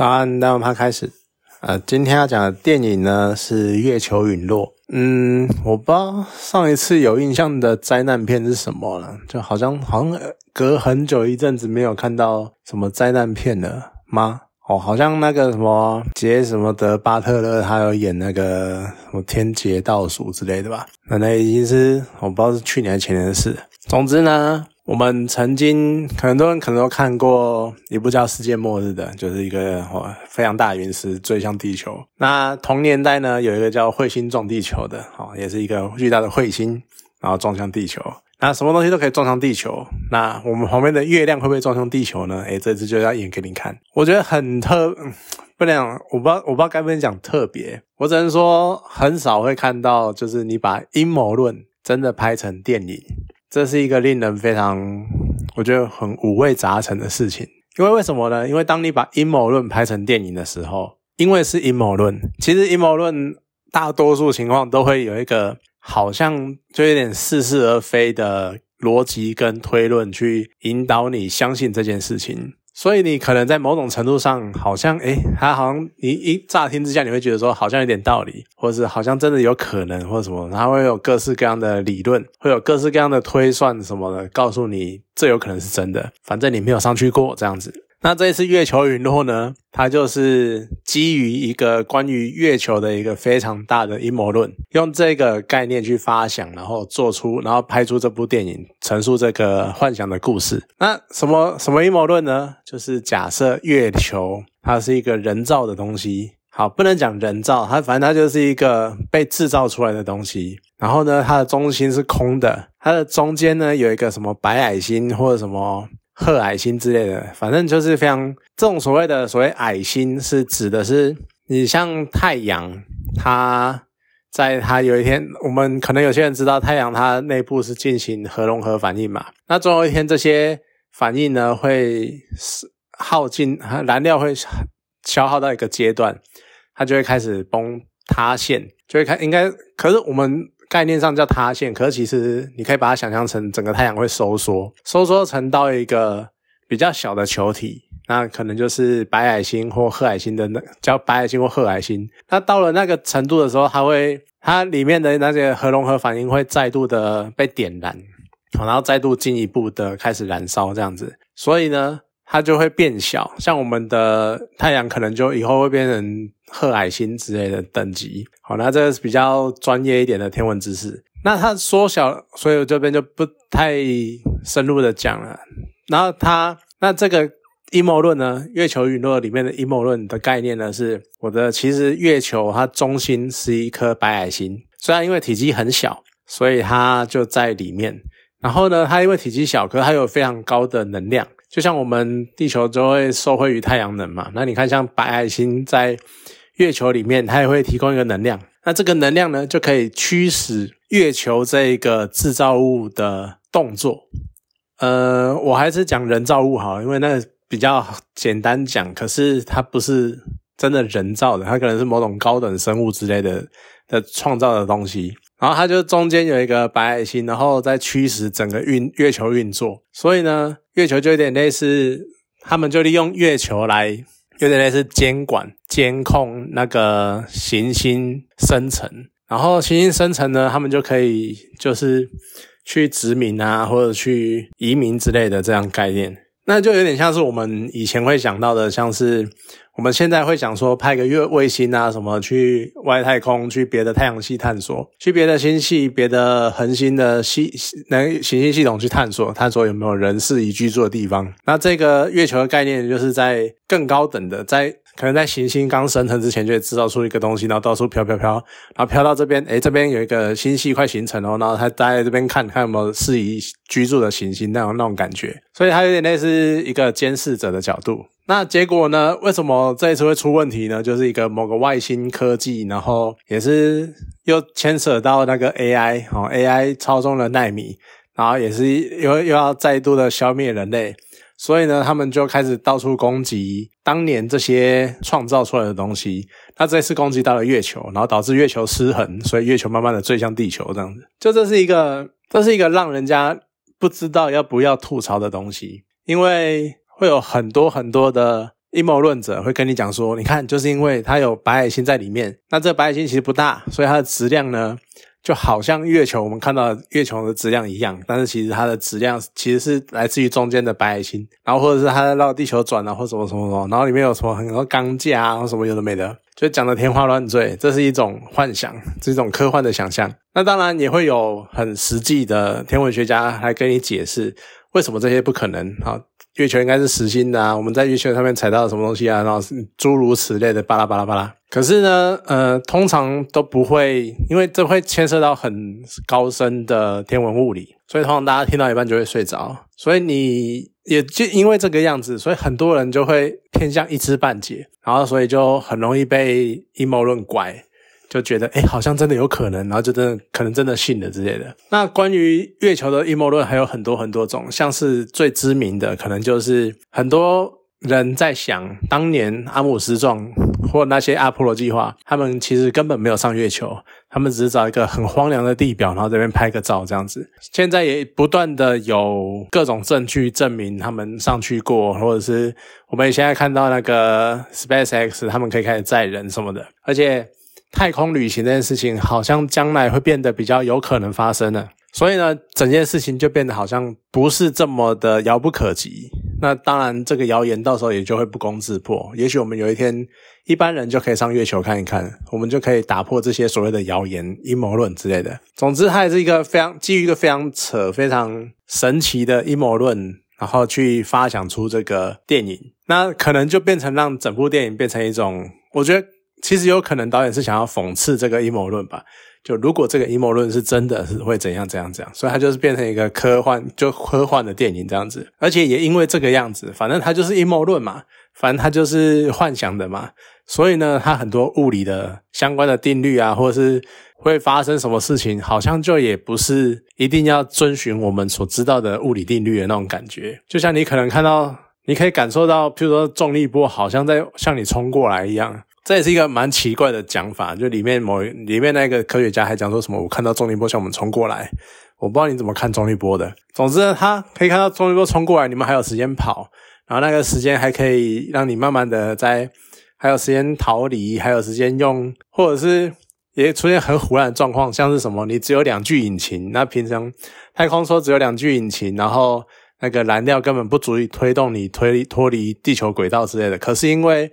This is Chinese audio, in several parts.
早安，那我们开始。呃，今天要讲的电影呢是《月球陨落》。嗯，我不知道上一次有印象的灾难片是什么了，就好像好像隔很久一阵子没有看到什么灾难片了吗？哦，好像那个什么杰什么德巴特勒，他有演那个什么《天劫倒数》之类的吧？那那已经是我不知道是去年还是前年的事。总之呢。我们曾经很多人可能都看过一部叫《世界末日》的，就是一个非常大的陨石坠向地球。那同年代呢，有一个叫彗星撞地球的，哦，也是一个巨大的彗星，然后撞向地球。那什么东西都可以撞向地球，那我们旁边的月亮会不会撞向地球呢？诶，这次就要演给你看。我觉得很特，不能讲，我不知道，我不知道该不该讲特别，我只能说很少会看到，就是你把阴谋论真的拍成电影。这是一个令人非常，我觉得很五味杂陈的事情。因为为什么呢？因为当你把阴谋论拍成电影的时候，因为是阴谋论，其实阴谋论大多数情况都会有一个好像就有点似是而非的逻辑跟推论去引导你相信这件事情。所以你可能在某种程度上，好像诶，他好像你一乍听之下，你会觉得说好像有点道理，或者是好像真的有可能，或者什么，他会有各式各样的理论，会有各式各样的推算什么的，告诉你这有可能是真的。反正你没有上去过，这样子。那这一次月球陨落呢？它就是基于一个关于月球的一个非常大的阴谋论，用这个概念去发想，然后做出，然后拍出这部电影，陈述这个幻想的故事。那什么什么阴谋论呢？就是假设月球它是一个人造的东西，好，不能讲人造，它反正它就是一个被制造出来的东西。然后呢，它的中心是空的，它的中间呢有一个什么白矮星或者什么。褐矮星之类的，反正就是非常这种所谓的所谓矮星，是指的是你像太阳，它在它有一天，我们可能有些人知道太阳它内部是进行核融合反应嘛，那总有一天这些反应呢会耗尽，燃料会消耗到一个阶段，它就会开始崩塌陷，就会开应该，可是我们。概念上叫塌陷，可是其实你可以把它想象成整个太阳会收缩，收缩成到一个比较小的球体，那可能就是白矮星或褐矮星的那叫白矮星或褐矮星。那到了那个程度的时候，它会它里面的那些核融合反应会再度的被点燃，然后再度进一步的开始燃烧这样子，所以呢。它就会变小，像我们的太阳可能就以后会变成褐矮星之类的等级。好，那这个是比较专业一点的天文知识。那它缩小，所以我这边就不太深入的讲了。然后它，那这个阴谋论呢，月球陨落里面的阴谋论的概念呢，是我的其实月球它中心是一颗白矮星，虽然因为体积很小，所以它就在里面。然后呢，它因为体积小，可它有非常高的能量。就像我们地球就会受惠于太阳能嘛，那你看像白矮星在月球里面，它也会提供一个能量，那这个能量呢就可以驱使月球这一个制造物的动作。呃，我还是讲人造物好，因为那比较简单讲，可是它不是真的人造的，它可能是某种高等生物之类的的创造的东西。然后它就中间有一个白矮星，然后再驱使整个运月球运作，所以呢，月球就有点类似，他们就利用月球来有点类似监管、监控那个行星生成，然后行星生成呢，他们就可以就是去殖民啊，或者去移民之类的这样概念，那就有点像是我们以前会想到的，像是。我们现在会想说，派个月卫星啊，什么去外太空，去别的太阳系探索，去别的星系、别的恒星的系能行星系统去探索，探索有没有人适宜居住的地方。那这个月球的概念，就是在更高等的，在可能在行星刚生成之前，就制造出一个东西，然后到处飘飘飘，然后飘到这边，诶，这边有一个星系快形成了，然后它待在这边看看有没有适宜居住的行星那种那种感觉，所以它有点类似一个监视者的角度。那结果呢？为什么这一次会出问题呢？就是一个某个外星科技，然后也是又牵扯到那个 AI，哦，AI 操纵了纳米，然后也是又又要再度的消灭人类，所以呢，他们就开始到处攻击当年这些创造出来的东西。那这次攻击到了月球，然后导致月球失衡，所以月球慢慢的坠向地球，这样子。就这是一个，这是一个让人家不知道要不要吐槽的东西，因为。会有很多很多的阴谋论者会跟你讲说，你看，就是因为它有白矮星在里面，那这白矮星其实不大，所以它的质量呢，就好像月球我们看到月球的质量一样，但是其实它的质量其实是来自于中间的白矮星，然后或者是它在绕地球转啊，或什么什么什么，然后里面有什么很多钢架啊，或什么有的没的，就讲的天花乱坠，这是一种幻想，是一种科幻的想象。那当然也会有很实际的天文学家来跟你解释为什么这些不可能啊。月球应该是实心的啊，我们在月球上面踩到什么东西啊？然后诸如此类的巴拉巴拉巴拉。可是呢，呃，通常都不会，因为这会牵涉到很高深的天文物理，所以通常大家听到一半就会睡着。所以你也就因为这个样子，所以很多人就会偏向一知半解，然后所以就很容易被阴谋论拐。就觉得哎，好像真的有可能，然后就真的可能真的信了之类的。那关于月球的阴谋论还有很多很多种，像是最知名的，可能就是很多人在想，当年阿姆斯壮或那些阿波罗计划，他们其实根本没有上月球，他们只是找一个很荒凉的地表，然后这边拍个照这样子。现在也不断的有各种证据证明他们上去过，或者是我们现在看到那个 SpaceX，他们可以开始载人什么的，而且。太空旅行这件事情，好像将来会变得比较有可能发生了，所以呢，整件事情就变得好像不是这么的遥不可及。那当然，这个谣言到时候也就会不攻自破。也许我们有一天，一般人就可以上月球看一看，我们就可以打破这些所谓的谣言、阴谋论之类的。总之，它也是一个非常基于一个非常扯、非常神奇的阴谋论，然后去发想出这个电影。那可能就变成让整部电影变成一种，我觉得。其实有可能导演是想要讽刺这个阴谋论吧？就如果这个阴谋论是真的，是会怎样怎样怎样？所以它就是变成一个科幻，就科幻的电影这样子。而且也因为这个样子，反正它就是阴谋论嘛，反正它就是幻想的嘛。所以呢，它很多物理的相关的定律啊，或者是会发生什么事情，好像就也不是一定要遵循我们所知道的物理定律的那种感觉。就像你可能看到，你可以感受到，譬如说重力波好像在向你冲过来一样。这也是一个蛮奇怪的讲法，就里面某里面那个科学家还讲说什么，我看到重力波向我们冲过来，我不知道你怎么看重力波的。总之呢，他可以看到重力波冲过来，你们还有时间跑，然后那个时间还可以让你慢慢的在，还有时间逃离，还有时间用，或者是也出现很胡乱的状况，像是什么，你只有两具引擎，那平常太空说只有两具引擎，然后那个燃料根本不足以推动你推脱离地球轨道之类的，可是因为。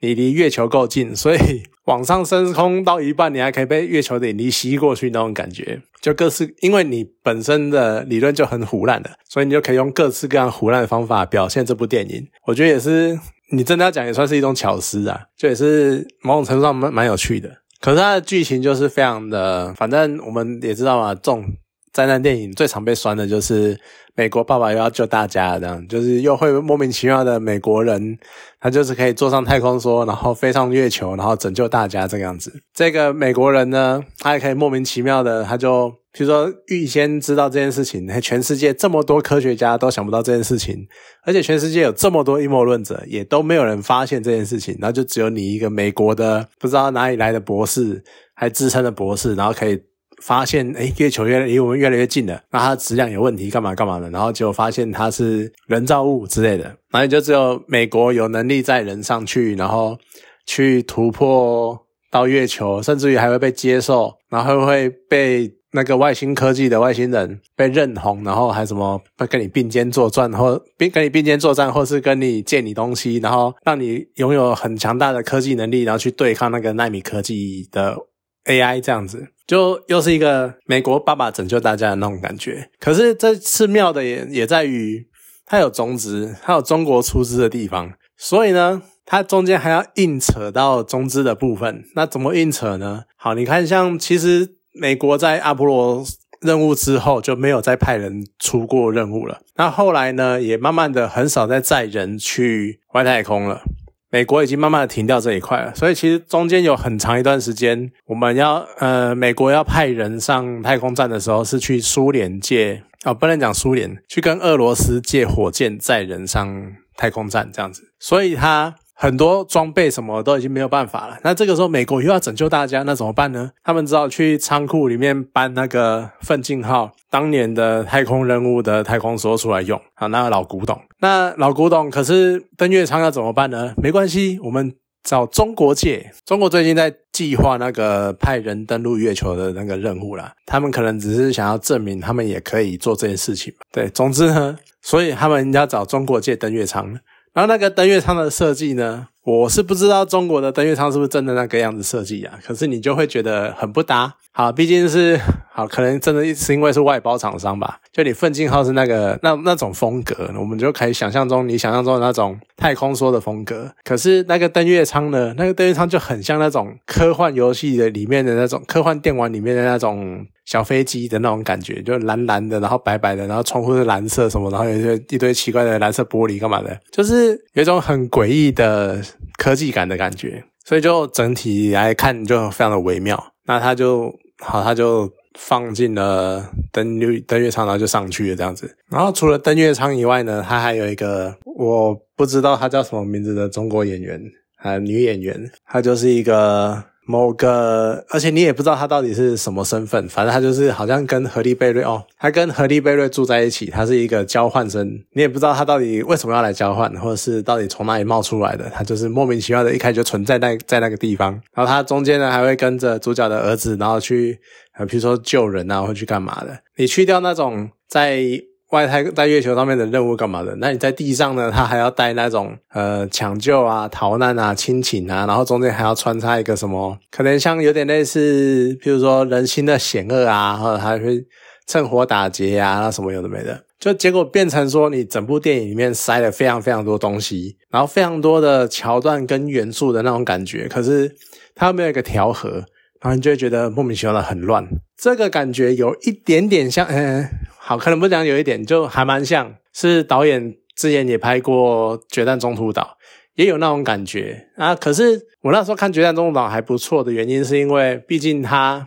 你离月球够近，所以往上升空到一半，你还可以被月球的引力吸过去，那种感觉就各式，因为你本身的理论就很胡乱的，所以你就可以用各式各样胡乱的方法表现这部电影。我觉得也是，你真的要讲，也算是一种巧思啊，就也是某种程度上蛮蛮有趣的。可是它的剧情就是非常的，反正我们也知道嘛，这种灾难电影最常被酸的就是。美国爸爸又要救大家，这样就是又会莫名其妙的美国人，他就是可以坐上太空梭，然后飞上月球，然后拯救大家这个样子。这个美国人呢，他也可以莫名其妙的，他就比如说预先知道这件事情，全世界这么多科学家都想不到这件事情，而且全世界有这么多阴谋论者，也都没有人发现这件事情，然后就只有你一个美国的不知道哪里来的博士，还自称的博士，然后可以。发现哎，月球越离我们越来越近了，那它质量有问题，干嘛干嘛的？然后结果发现它是人造物之类的，然后就只有美国有能力载人上去，然后去突破到月球，甚至于还会被接受，然后会被那个外星科技的外星人被认同，然后还什么会跟你并肩作战，或并跟你并肩作战，或是跟你借你东西，然后让你拥有很强大的科技能力，然后去对抗那个纳米科技的 AI 这样子。就又是一个美国爸爸拯救大家的那种感觉，可是这次妙的也也在于它有中资，它有中国出资的地方，所以呢，它中间还要硬扯到中资的部分。那怎么硬扯呢？好，你看，像其实美国在阿波罗任务之后就没有再派人出过任务了，那后来呢，也慢慢的很少再载人去外太空了。美国已经慢慢的停掉这一块了，所以其实中间有很长一段时间，我们要呃，美国要派人上太空站的时候，是去苏联借哦，不能讲苏联，去跟俄罗斯借火箭载人上太空站这样子，所以他很多装备什么都已经没有办法了。那这个时候美国又要拯救大家，那怎么办呢？他们只好去仓库里面搬那个奋进号当年的太空任务的太空梭出来用啊，那个老古董。那老古董，可是登月舱要怎么办呢？没关系，我们找中国借。中国最近在计划那个派人登陆月球的那个任务啦，他们可能只是想要证明他们也可以做这件事情。对，总之呢，所以他们要找中国借登月舱。然后那个登月舱的设计呢，我是不知道中国的登月舱是不是真的那个样子设计啊？可是你就会觉得很不搭。好，毕竟是好，可能真的是因为是外包厂商吧。就你奋进号是那个那那种风格，我们就可以想象中你想象中的那种太空梭的风格。可是那个登月舱呢，那个登月舱就很像那种科幻游戏的里面的那种科幻电玩里面的那种小飞机的那种感觉，就蓝蓝的，然后白白的，然后窗户是蓝色什么，然后有一些一堆奇怪的蓝色玻璃干嘛的，就是有一种很诡异的科技感的感觉。所以就整体来看就非常的微妙。那他就。好，他就放进了登月登月舱，然后就上去了这样子。然后除了登月舱以外呢，他还有一个我不知道他叫什么名字的中国演员，啊，女演员，她就是一个。某个，而且你也不知道他到底是什么身份，反正他就是好像跟何利贝瑞哦，他跟何利贝瑞住在一起，他是一个交换生，你也不知道他到底为什么要来交换，或者是到底从哪里冒出来的，他就是莫名其妙的一开始就存在那在那个地方，然后他中间呢还会跟着主角的儿子，然后去，呃，比如说救人啊，或去干嘛的，你去掉那种在。外太在月球上面的任务干嘛的？那你在地上呢？他还要带那种呃抢救啊、逃难啊、亲情啊，然后中间还要穿插一个什么？可能像有点类似，比如说人心的险恶啊，或者还会趁火打劫啊，那什么有的没的，就结果变成说你整部电影里面塞了非常非常多东西，然后非常多的桥段跟元素的那种感觉，可是它没有一个调和，然后你就会觉得莫名其妙的很乱。这个感觉有一点点像，嗯。好，可能不讲有一点，就还蛮像是导演之前也拍过《决战中途岛》，也有那种感觉啊。可是我那时候看《决战中途岛》还不错的原因，是因为毕竟他，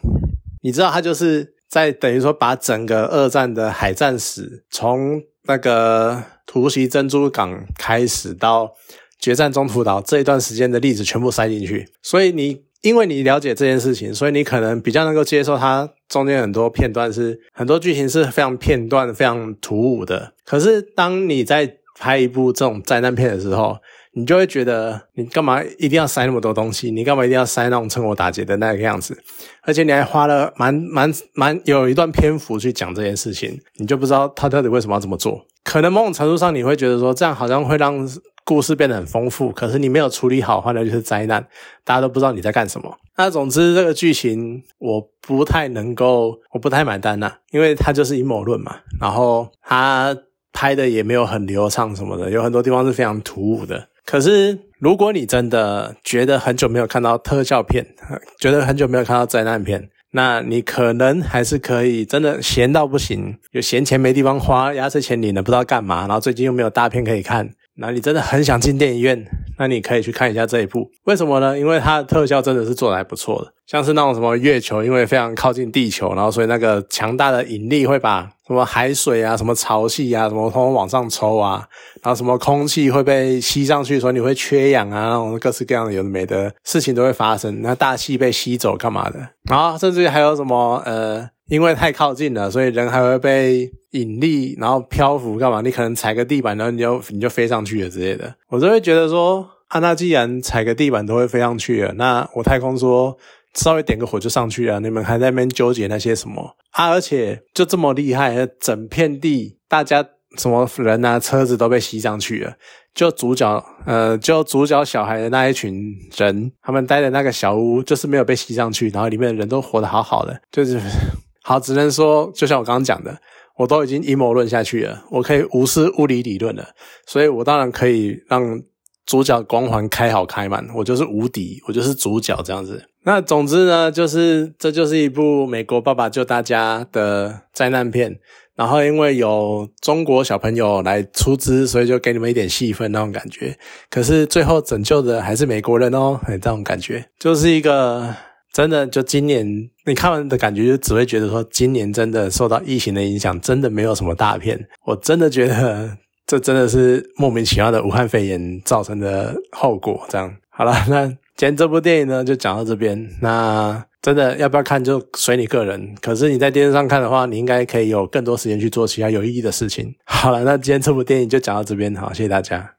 你知道，他就是在等于说把整个二战的海战史，从那个突袭珍珠港开始到决战中途岛这一段时间的例子全部塞进去，所以你。因为你了解这件事情，所以你可能比较能够接受它中间很多片段是很多剧情是非常片段、非常突兀的。可是当你在拍一部这种灾难片的时候，你就会觉得你干嘛一定要塞那么多东西？你干嘛一定要塞那种趁火打劫的那个样子？而且你还花了蛮蛮蛮有一段篇幅去讲这件事情，你就不知道他到底为什么要这么做？可能某种程度上你会觉得说这样好像会让。故事变得很丰富，可是你没有处理好，换来就是灾难，大家都不知道你在干什么。那总之，这个剧情我不太能够，我不太买单呐，因为它就是阴谋论嘛。然后他拍的也没有很流畅什么的，有很多地方是非常突兀的。可是如果你真的觉得很久没有看到特效片，觉得很久没有看到灾难片，那你可能还是可以真的闲到不行，有闲钱没地方花，压岁钱领了不知道干嘛，然后最近又没有大片可以看。那你真的很想进电影院，那你可以去看一下这一部。为什么呢？因为它的特效真的是做的还不错的，像是那种什么月球，因为非常靠近地球，然后所以那个强大的引力会把什么海水啊、什么潮汐啊、什么通通往上抽啊，然后什么空气会被吸上去，所以你会缺氧啊，那种各式各样的有的没的事情都会发生。那大气被吸走干嘛的？然后甚至于还有什么呃。因为太靠近了，所以人还会被引力，然后漂浮干嘛？你可能踩个地板，然后你就你就飞上去了之类的。我就会觉得说，啊，那既然踩个地板都会飞上去了，那我太空说稍微点个火就上去了，你们还在那边纠结那些什么啊？而且就这么厉害，整片地大家什么人啊、车子都被吸上去了，就主角呃，就主角小孩的那一群人，他们待的那个小屋就是没有被吸上去，然后里面的人都活得好好的，就是。好，只能说，就像我刚刚讲的，我都已经阴谋论下去了，我可以无视物理理论了，所以我当然可以让主角光环开好开满，我就是无敌，我就是主角这样子。那总之呢，就是这就是一部美国爸爸救大家的灾难片，然后因为有中国小朋友来出资，所以就给你们一点戏份那种感觉。可是最后拯救的还是美国人哦，这种感觉就是一个。真的，就今年你看完的感觉，就只会觉得说，今年真的受到疫情的影响，真的没有什么大片。我真的觉得，这真的是莫名其妙的武汉肺炎造成的后果。这样好了，那今天这部电影呢，就讲到这边。那真的要不要看就随你个人。可是你在电视上看的话，你应该可以有更多时间去做其他有意义的事情。好了，那今天这部电影就讲到这边，好，谢谢大家。